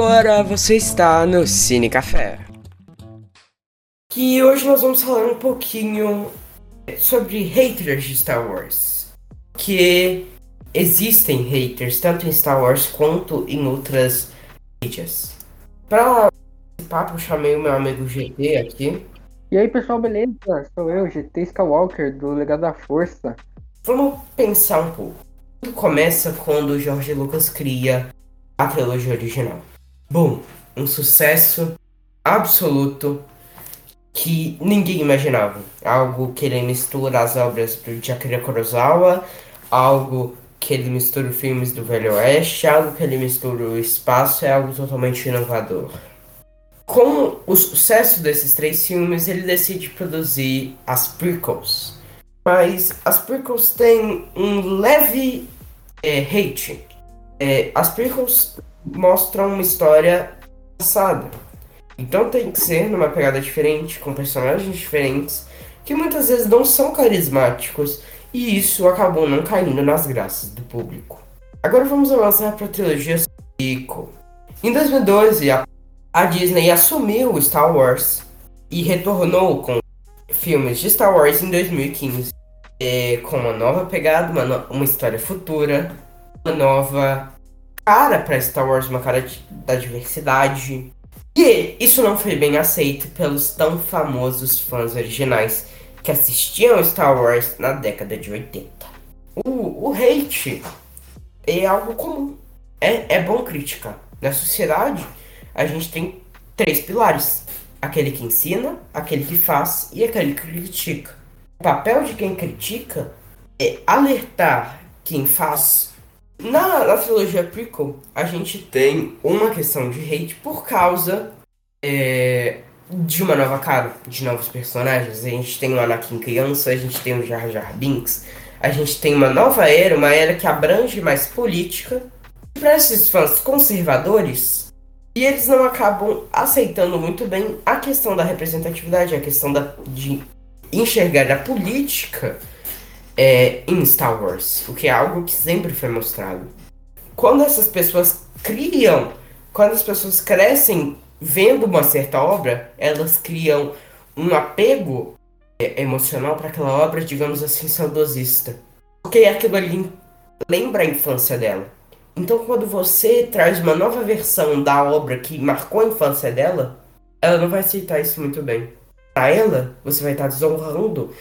Agora você está no Cine Café. Que hoje nós vamos falar um pouquinho sobre haters de Star Wars. Que existem haters tanto em Star Wars quanto em outras mídias. Para esse papo, eu chamei o meu amigo GT aqui. E aí pessoal, beleza? Sou eu, GT Skywalker, do Legado da Força. Vamos pensar um pouco. Tudo começa quando o George Lucas cria a trilogia original. Bom, um sucesso absoluto que ninguém imaginava. Algo que ele mistura as obras do Akira Kurosawa, algo que ele mistura filmes do Velho Oeste, algo que ele mistura o espaço, é algo totalmente inovador. Com o sucesso desses três filmes, ele decide produzir as prequels. Mas as prequels têm um leve é, hate. É, as prequels mostram uma história passada. Então tem que ser numa pegada diferente, com personagens diferentes, que muitas vezes não são carismáticos, e isso acabou não caindo nas graças do público. Agora vamos avançar para a trilogia prequel. Em 2012, a a Disney assumiu Star Wars e retornou com filmes de Star Wars em 2015, é, com uma nova pegada, uma, no uma história futura, uma nova cara para Star Wars, uma cara de, da diversidade. E isso não foi bem aceito pelos tão famosos fãs originais que assistiam Star Wars na década de 80. O, o hate é algo comum. É, é bom criticar. Na sociedade, a gente tem três pilares: aquele que ensina, aquele que faz e aquele que critica. O papel de quem critica é alertar quem faz. Na, na trilogia prequel, a gente tem uma questão de hate por causa é, de uma nova cara, de novos personagens. A gente tem o Anakin criança, a gente tem o Jar Jar Binks, a gente tem uma nova era, uma era que abrange mais política. Para esses fãs conservadores, e eles não acabam aceitando muito bem a questão da representatividade, a questão da, de enxergar a política é, em Star Wars, o que é algo que sempre foi mostrado. Quando essas pessoas criam, quando as pessoas crescem vendo uma certa obra, elas criam um apego é, emocional para aquela obra, digamos assim, saudosista. Porque aquilo ali lembra a infância dela. Então, quando você traz uma nova versão da obra que marcou a infância dela, ela não vai aceitar isso muito bem. Para ela, você vai estar desonrando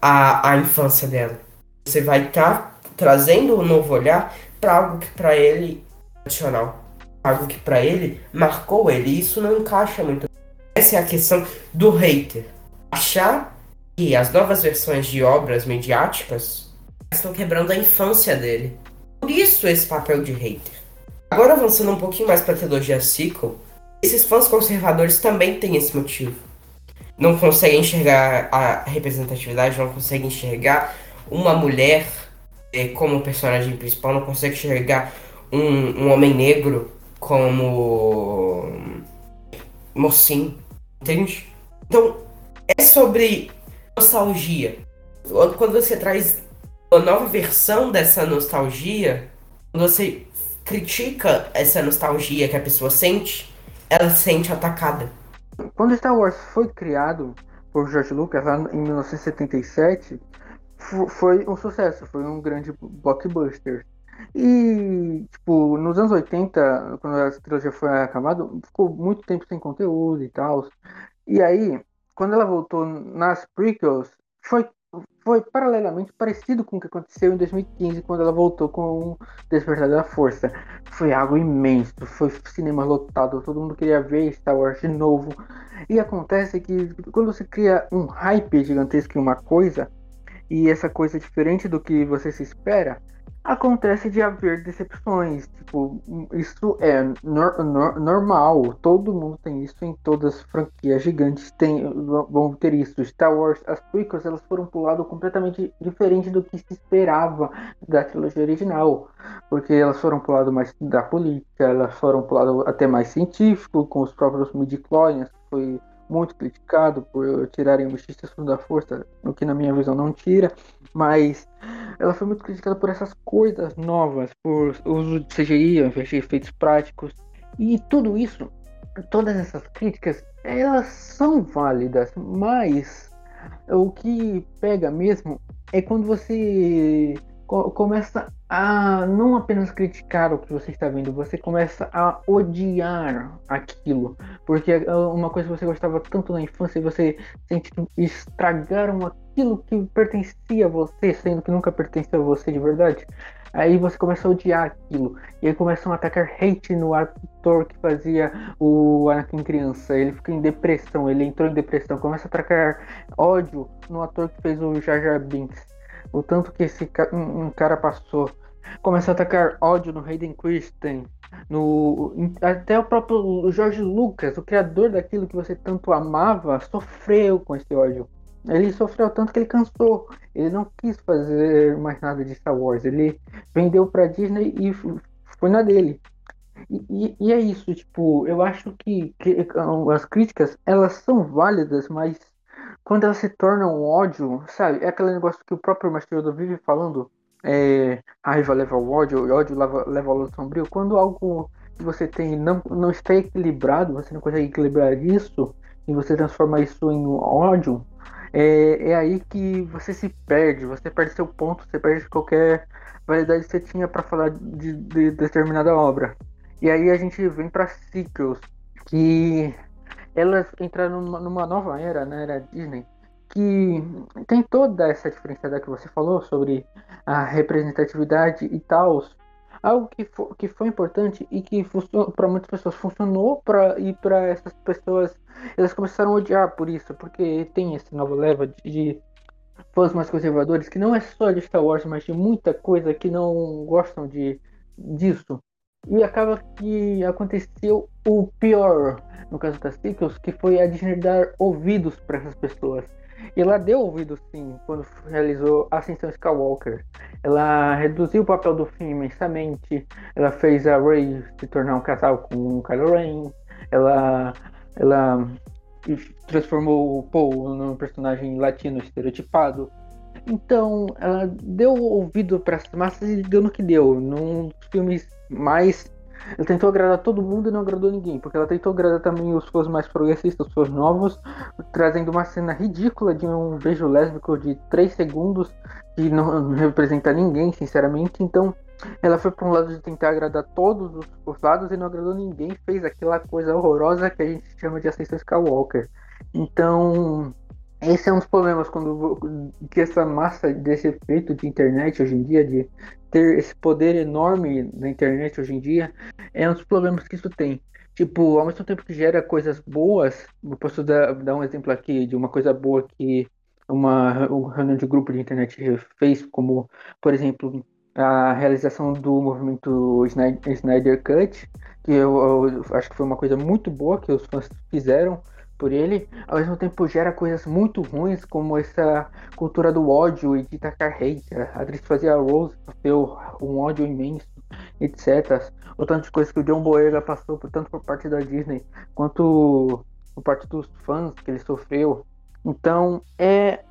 a, a infância dela. Você vai estar trazendo um novo olhar para algo que para ele é tradicional, algo que para ele marcou ele. E isso não encaixa muito. Essa é a questão do hater. Achar que as novas versões de obras mediáticas estão quebrando a infância dele. Por isso esse papel de hater. Agora avançando um pouquinho mais para a trilogia sequel, esses fãs conservadores também têm esse motivo. Não conseguem enxergar a representatividade, não conseguem enxergar uma mulher eh, como personagem principal, não conseguem enxergar um, um homem negro como mocinho, entende? Então, é sobre nostalgia. Quando você traz uma nova versão dessa nostalgia, quando você critica essa nostalgia que a pessoa sente, ela se sente atacada. Quando Star Wars foi criado por George Lucas lá em 1977, foi um sucesso, foi um grande blockbuster. E, tipo, nos anos 80, quando a trilogia foi acabada, ficou muito tempo sem conteúdo e tal. E aí, quando ela voltou nas prequels, foi foi paralelamente parecido com o que aconteceu em 2015, quando ela voltou com o Despertar da Força. Foi algo imenso, foi cinema lotado, todo mundo queria ver Star Wars de novo. E acontece que quando você cria um hype gigantesco em uma coisa, e essa coisa é diferente do que você se espera, acontece de haver decepções. Tipo, isso é nor nor normal. Todo mundo tem isso em todas as franquias gigantes tem, vão ter isso. Star Wars, as prequels, elas foram pro lado completamente diferente do que se esperava da trilogia original. Porque elas foram pro lado mais da política, elas foram pro lado até mais científico, com os próprios midi-chlorians, que foi muito criticado por tirarem o Justiça da Força, o que na minha visão não tira, mas ela foi muito criticada por essas coisas novas, por uso de CGI ao invés de efeitos práticos. E tudo isso, todas essas críticas, elas são válidas, mas o que pega mesmo é quando você começa a não apenas criticar o que você está vendo, você começa a odiar aquilo. Porque é uma coisa que você gostava tanto na infância, você sente que estragaram aquilo que pertencia a você, sendo que nunca pertenceu a você de verdade. Aí você começa a odiar aquilo. E aí começam a atacar hate no ator que fazia o Anakin criança. Ele fica em depressão, ele entrou em depressão. Começa a atacar ódio no ator que fez o Jar Jar Binks o tanto que esse um, cara passou. Começou a atacar ódio no Hayden Christensen, no até o próprio George Lucas, o criador daquilo que você tanto amava, sofreu com esse ódio. Ele sofreu tanto que ele cansou. Ele não quis fazer mais nada de Star Wars. Ele vendeu para Disney e foi na dele. E, e, é isso, tipo, eu acho que, que as críticas elas são válidas, mas quando ela se torna um ódio, sabe? É aquele negócio que o próprio Mastrodo vive falando. É, raiva leva ao ódio, ódio leva, ao sombrio. Quando algo que você tem não, não está equilibrado, você não consegue equilibrar isso, e você transforma isso em ódio, é, é aí que você se perde, você perde seu ponto, você perde qualquer validade que você tinha para falar de, de, determinada obra. E aí a gente vem para ciclos, que elas entraram numa, numa nova era, na era Disney, que tem toda essa diferença que você falou sobre a representatividade e tal. Algo que, for, que foi importante e que para muitas pessoas funcionou para e para essas pessoas elas começaram a odiar por isso, porque tem essa nova leva de, de fãs mais conservadores que não é só de Star Wars, mas de muita coisa que não gostam de disso. E acaba que aconteceu o pior no caso das Sequels, que foi a Disney dar ouvidos para essas pessoas. E ela deu ouvidos sim quando realizou Ascensão Skywalker. Ela reduziu o papel do filme imensamente. Ela fez a Rey se tornar um casal com o Kylo Ren. Ela, ela transformou o Paul num personagem latino estereotipado. Então, ela deu ouvido para as massas e deu no que deu. Num dos filmes mais ela tentou agradar todo mundo e não agradou ninguém, porque ela tentou agradar também os fãs mais progressistas, os fãs novos, trazendo uma cena ridícula de um beijo lésbico de 3 segundos, que não representa ninguém, sinceramente. Então, ela foi para um lado de tentar agradar todos os, os, lados e não agradou ninguém, fez aquela coisa horrorosa que a gente chama de Ascensão Skywalker. Então, esse é um dos problemas quando que essa massa desse efeito de internet hoje em dia, de ter esse poder enorme na internet hoje em dia, é um dos problemas que isso tem. Tipo, ao mesmo tempo que gera coisas boas, eu posso dar, dar um exemplo aqui de uma coisa boa que uma, uma reunião de grupo de internet fez, como, por exemplo, a realização do movimento Snyder Cut, que eu, eu acho que foi uma coisa muito boa que os fãs fizeram, por ele, ao mesmo tempo gera coisas muito ruins, como essa cultura do ódio e de tacar hate. A atriz fazia a Rose sofreu um ódio imenso, etc. O tanto de coisas que o John Boyega passou, tanto por parte da Disney, quanto por parte dos fãs que ele sofreu. Então, é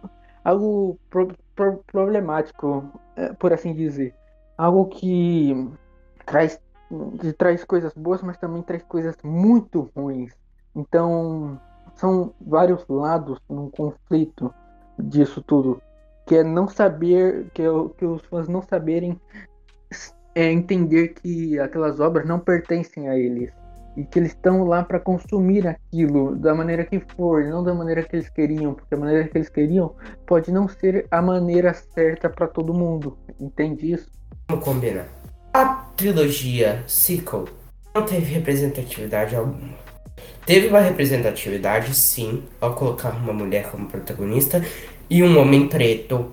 algo pro, pro, problemático, é, por assim dizer. Algo que traz, que traz coisas boas, mas também traz coisas muito ruins. Então, são vários lados num conflito disso tudo, que é não saber, que, é, que os fãs não saberem é entender que aquelas obras não pertencem a eles e que eles estão lá para consumir aquilo da maneira que for, não da maneira que eles queriam, porque a maneira que eles queriam pode não ser a maneira certa para todo mundo. Entende isso? Vamos combinar. A trilogia sequel não teve representatividade alguma. Teve uma representatividade, sim, ao colocar uma mulher como protagonista e um homem preto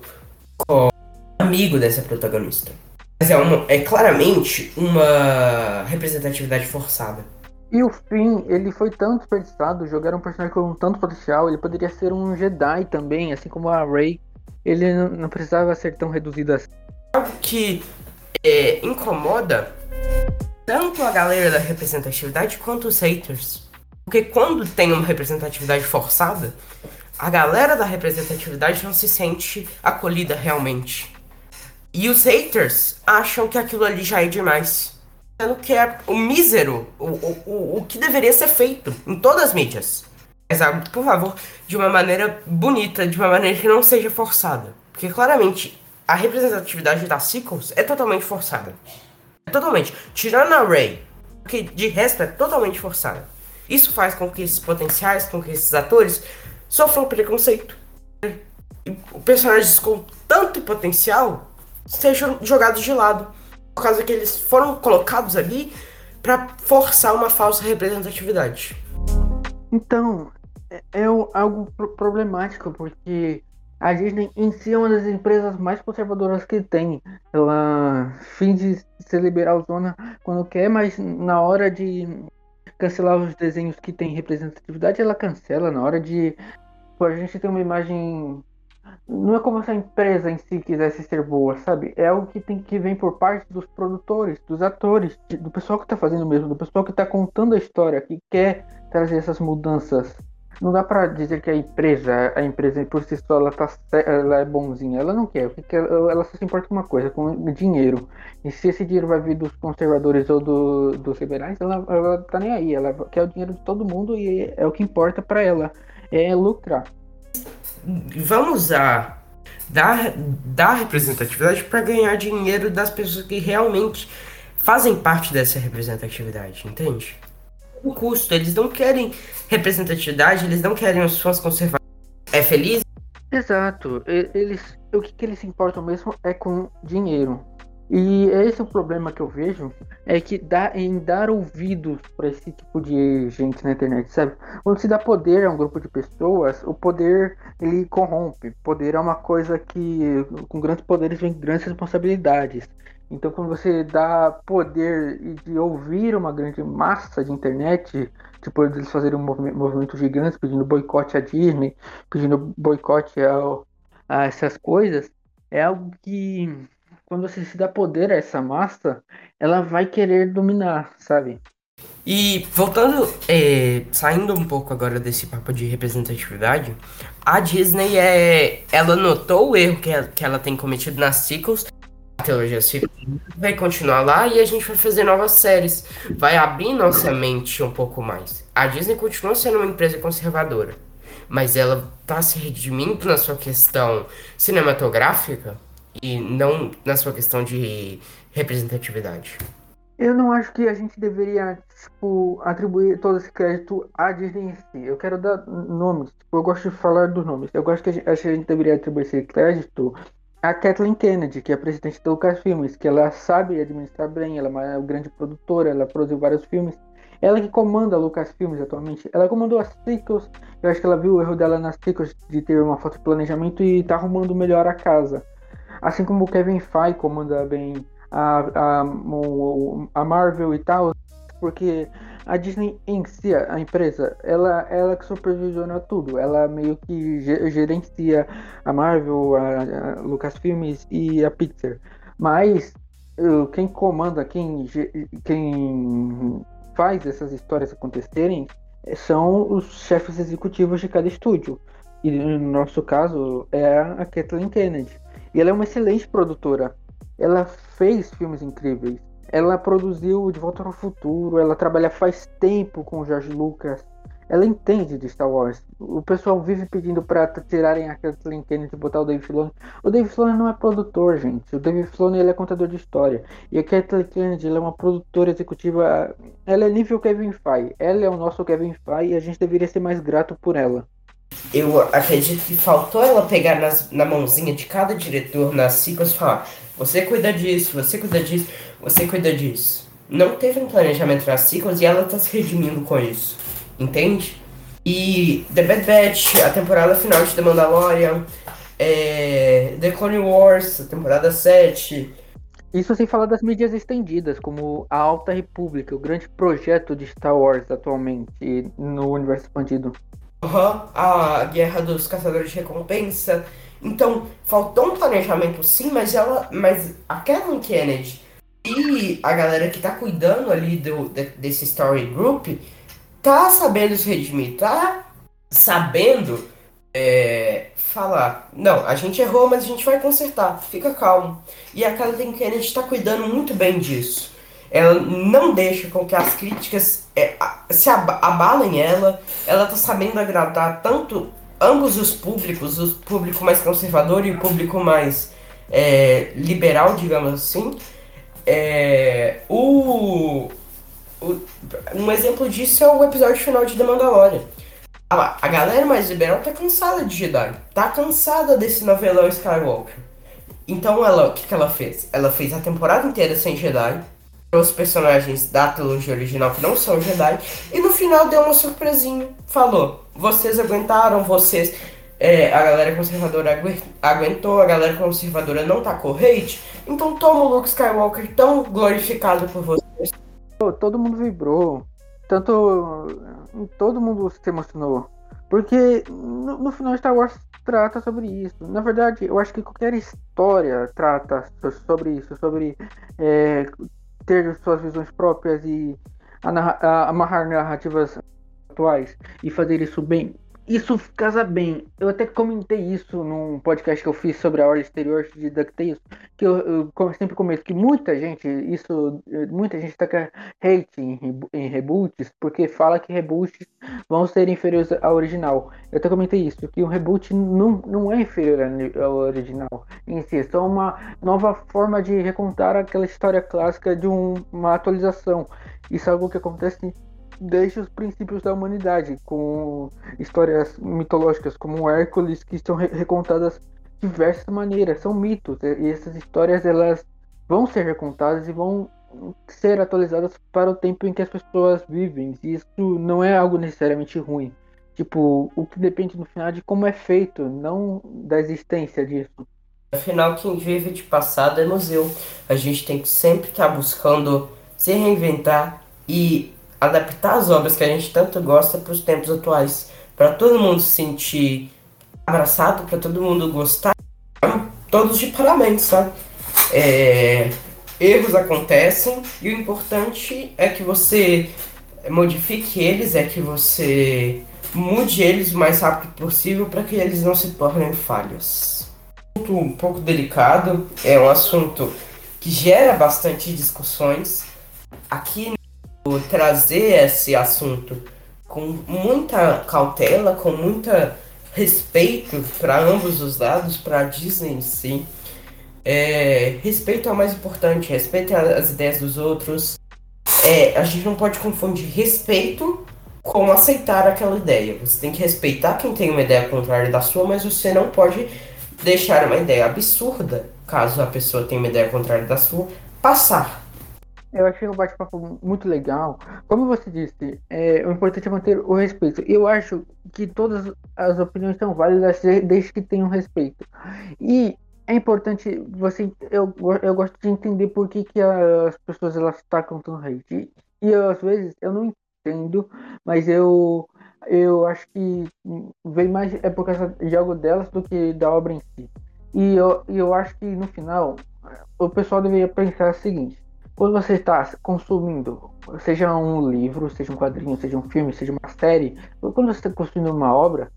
como amigo dessa protagonista. Mas é, uma, é claramente uma representatividade forçada. E o fim, ele foi tão desperdiçado, jogaram um personagem com tanto potencial, ele poderia ser um Jedi também, assim como a Rey. Ele não, não precisava ser tão reduzido assim. Algo que é, incomoda tanto a galera da representatividade quanto os haters. Porque quando tem uma representatividade forçada, a galera da representatividade não se sente acolhida realmente. E os haters acham que aquilo ali já é demais. que é o mísero, o, o, o que deveria ser feito em todas as mídias. Mas, ah, por favor, de uma maneira bonita, de uma maneira que não seja forçada. Porque claramente a representatividade da Sequels é totalmente forçada. É totalmente. Tirando a Ray, que de resto é totalmente forçada. Isso faz com que esses potenciais, com que esses atores sofram preconceito. E personagens com tanto potencial sejam jogados de lado. Por causa que eles foram colocados ali para forçar uma falsa representatividade. Então, é, é algo problemático, porque a Disney em si é uma das empresas mais conservadoras que tem. Ela finge ser liberal zona quando quer, mas na hora de cancelar os desenhos que tem representatividade, ela cancela. Na hora de a gente ter uma imagem não é como se a empresa em si quisesse ser boa, sabe? É algo que tem que vem por parte dos produtores, dos atores, do pessoal que está fazendo mesmo, do pessoal que está contando a história, que quer trazer essas mudanças. Não dá para dizer que a empresa, a empresa por si só, ela, tá, ela é bonzinha. Ela não quer, porque ela só se importa com uma coisa, com dinheiro. E se esse dinheiro vai vir dos conservadores ou do, dos liberais, ela, ela tá nem aí. Ela quer o dinheiro de todo mundo e é o que importa para ela, é lucrar vamos usar da, da representatividade para ganhar dinheiro das pessoas que realmente fazem parte dessa representatividade, entende? O custo, eles não querem representatividade, eles não querem os fãs conservadores. É feliz? Exato. Eles, o que, que eles se importam mesmo é com dinheiro. E esse é o problema que eu vejo, é que dá em dar ouvidos para esse tipo de gente na internet, sabe? Quando se dá poder a um grupo de pessoas, o poder ele corrompe. Poder é uma coisa que com grandes poderes vem grandes responsabilidades. Então, quando você dá poder de ouvir uma grande massa de internet, tipo eles fazerem um movimento gigante pedindo boicote à Disney, pedindo boicote ao, a essas coisas, é algo que quando você se dá poder a essa massa, ela vai querer dominar, sabe? E voltando, é, saindo um pouco agora desse papo de representatividade, a Disney é, ela notou o erro que ela, que ela tem cometido nas sequels, trilogia sequel, vai continuar lá e a gente vai fazer novas séries, vai abrir nossa mente um pouco mais. A Disney continua sendo uma empresa conservadora, mas ela tá se redimindo na sua questão cinematográfica e não na sua questão de representatividade. Eu não acho que a gente deveria, tipo, atribuir todo esse crédito à Disney em si. Eu quero dar nomes, eu gosto de falar dos nomes. Eu gosto que a gente, a gente deveria atribuir esse crédito a Kathleen Kennedy, que é a presidente da Lucasfilmes, que ela sabe administrar bem, ela é uma grande produtora, ela produziu vários filmes. Ela que comanda a Lucasfilmes atualmente. Ela comandou as sequels, eu acho que ela viu o erro dela nas sequels de ter uma falta de planejamento e tá arrumando melhor a casa. Assim como o Kevin Feige comanda bem a, a, a Marvel e tal, porque a Disney em si, a empresa, ela, ela que supervisiona tudo. Ela meio que gerencia a Marvel, a, a Lucasfilmes e a Pixar. Mas quem comanda, quem, quem faz essas histórias acontecerem são os chefes executivos de cada estúdio. E no nosso caso é a Kathleen Kennedy. E ela é uma excelente produtora. Ela fez filmes incríveis. Ela produziu De Volta ao Futuro. Ela trabalha faz tempo com o George Lucas. Ela entende de Star Wars. O pessoal vive pedindo para tirarem a Kathleen Kennedy e botar o Dave Filoni. O Dave Filoni não é produtor, gente. O Dave Filoni ele é contador de história. E a Kathleen Kennedy ela é uma produtora executiva. Ela é nível Kevin Feige. Ela é o nosso Kevin Feige e a gente deveria ser mais grato por ela eu acredito que faltou ela pegar nas, na mãozinha de cada diretor nas ciclos e falar: você cuida disso, você cuida disso, você cuida disso. Não teve um planejamento nas ciclos e ela tá se redimindo com isso. Entende? E The Bad Batch, a temporada final de The Mandalorian, é, The Clone Wars, a temporada 7. Isso sem falar das mídias estendidas, como a Alta República, o grande projeto de Star Wars atualmente no universo expandido. Uhum, a guerra dos caçadores de recompensa. Então, faltou um planejamento sim, mas ela. Mas a Kevin Kennedy e a galera que tá cuidando ali do, de, desse story group tá sabendo se redimir, tá sabendo é, falar, não, a gente errou, mas a gente vai consertar, fica calmo. E a Kathleen Kennedy tá cuidando muito bem disso. Ela não deixa com que as críticas é, se abalem ela, ela tá sabendo agradar tanto ambos os públicos, o público mais conservador e o público mais é, liberal, digamos assim. É, o, o, um exemplo disso é o episódio final de The Mandalorian. A, a galera mais liberal tá cansada de Jedi, tá cansada desse novelão Skywalker. Então ela, o que, que ela fez? Ela fez a temporada inteira sem Jedi, os personagens da trilogia original que não são Jedi, e no final deu uma surpresinha. Falou: vocês aguentaram, vocês. É, a galera conservadora aguentou, a galera conservadora não tá com hate, então toma o Luke Skywalker tão glorificado por vocês. Todo mundo vibrou, tanto. Todo mundo se emocionou. Porque no, no final Star Wars trata sobre isso. Na verdade, eu acho que qualquer história trata sobre isso, sobre é, ter suas visões próprias e amarrar narrativas atuais e fazer isso bem isso casa bem. Eu até comentei isso num podcast que eu fiz sobre a orla exterior de DuckTales, que eu, eu sempre comento que muita gente, isso, muita gente tá com hate em, em reboots, porque fala que reboots vão ser inferiores ao original. Eu até comentei isso, que um reboot não, não é inferior ao original em si, é só uma nova forma de recontar aquela história clássica de um, uma atualização. Isso é algo que acontece desde os princípios da humanidade, com histórias mitológicas como Hércules que são recontadas de diversas maneiras, são mitos e essas histórias elas vão ser recontadas e vão ser atualizadas para o tempo em que as pessoas vivem. E isso não é algo necessariamente ruim. Tipo, o que depende no final de como é feito, não da existência disso. Afinal, quem vive de passado é museu. A gente tem que sempre estar buscando se reinventar e adaptar as obras que a gente tanto gosta para os tempos atuais, para todo mundo se sentir abraçado, para todo mundo gostar, todos de parabéns, sabe? É, erros acontecem e o importante é que você modifique eles, é que você mude eles o mais rápido possível para que eles não se tornem falhas. Um, um pouco delicado, é um assunto que gera bastante discussões. Aqui trazer esse assunto com muita cautela, com muita respeito para ambos os lados, para a Disney em si. É, respeito é o mais importante, respeito as ideias dos outros. É, a gente não pode confundir respeito com aceitar aquela ideia. Você tem que respeitar quem tem uma ideia contrária da sua, mas você não pode deixar uma ideia absurda, caso a pessoa tenha uma ideia contrária da sua, passar. Eu achei um bate-papo muito legal. Como você disse, é, o importante é manter o respeito. Eu acho que todas as opiniões são válidas desde que tenham respeito. E é importante você. Eu, eu gosto de entender por que, que as pessoas elas tacam tão hate. E, e às vezes eu não entendo, mas eu eu acho que vem mais é por causa de algo delas do que da obra em si. E eu, eu acho que no final o pessoal deveria pensar o seguinte: quando você está consumindo, seja um livro, seja um quadrinho, seja um filme, seja uma série, quando você está consumindo uma obra,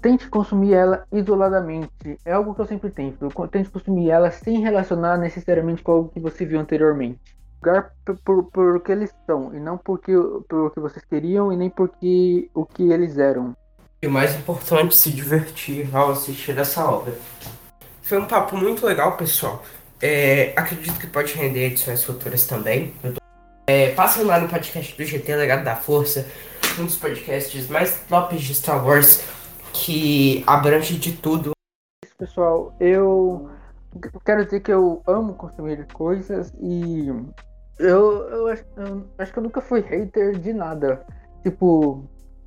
tente consumir ela isoladamente. É algo que eu sempre tento. Tente consumir ela sem relacionar necessariamente com algo que você viu anteriormente. Por, por, por que eles são, e não porque, por o que vocês queriam, e nem porque o que eles eram. E mais importante, se divertir ao assistir essa obra. Foi um papo muito legal, pessoal. É, acredito que pode render edições futuras também. É, passem lá no podcast do GT Legado da Força, um dos podcasts mais tops de Star Wars que abrange de tudo. Pessoal, eu quero dizer que eu amo consumir coisas e eu, eu, acho, eu acho que eu nunca fui hater de nada. Tipo,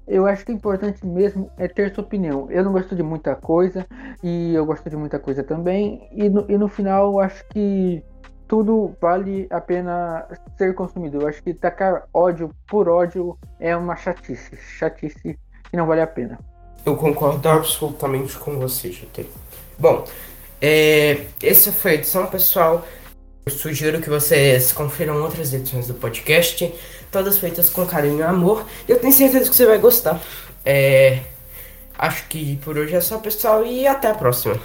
eu acho que o importante mesmo é ter sua opinião. Eu não gosto de muita coisa e eu gosto de muita coisa também. E no, e no final eu acho que tudo vale a pena ser consumido. Eu acho que tacar ódio por ódio é uma chatice. Chatice que não vale a pena. Eu concordo absolutamente com você, GT. Bom, é, essa foi a edição, pessoal. Eu sugiro que vocês confiram outras edições do podcast, todas feitas com carinho e amor. Eu tenho certeza que você vai gostar. É, acho que por hoje é só, pessoal, e até a próxima.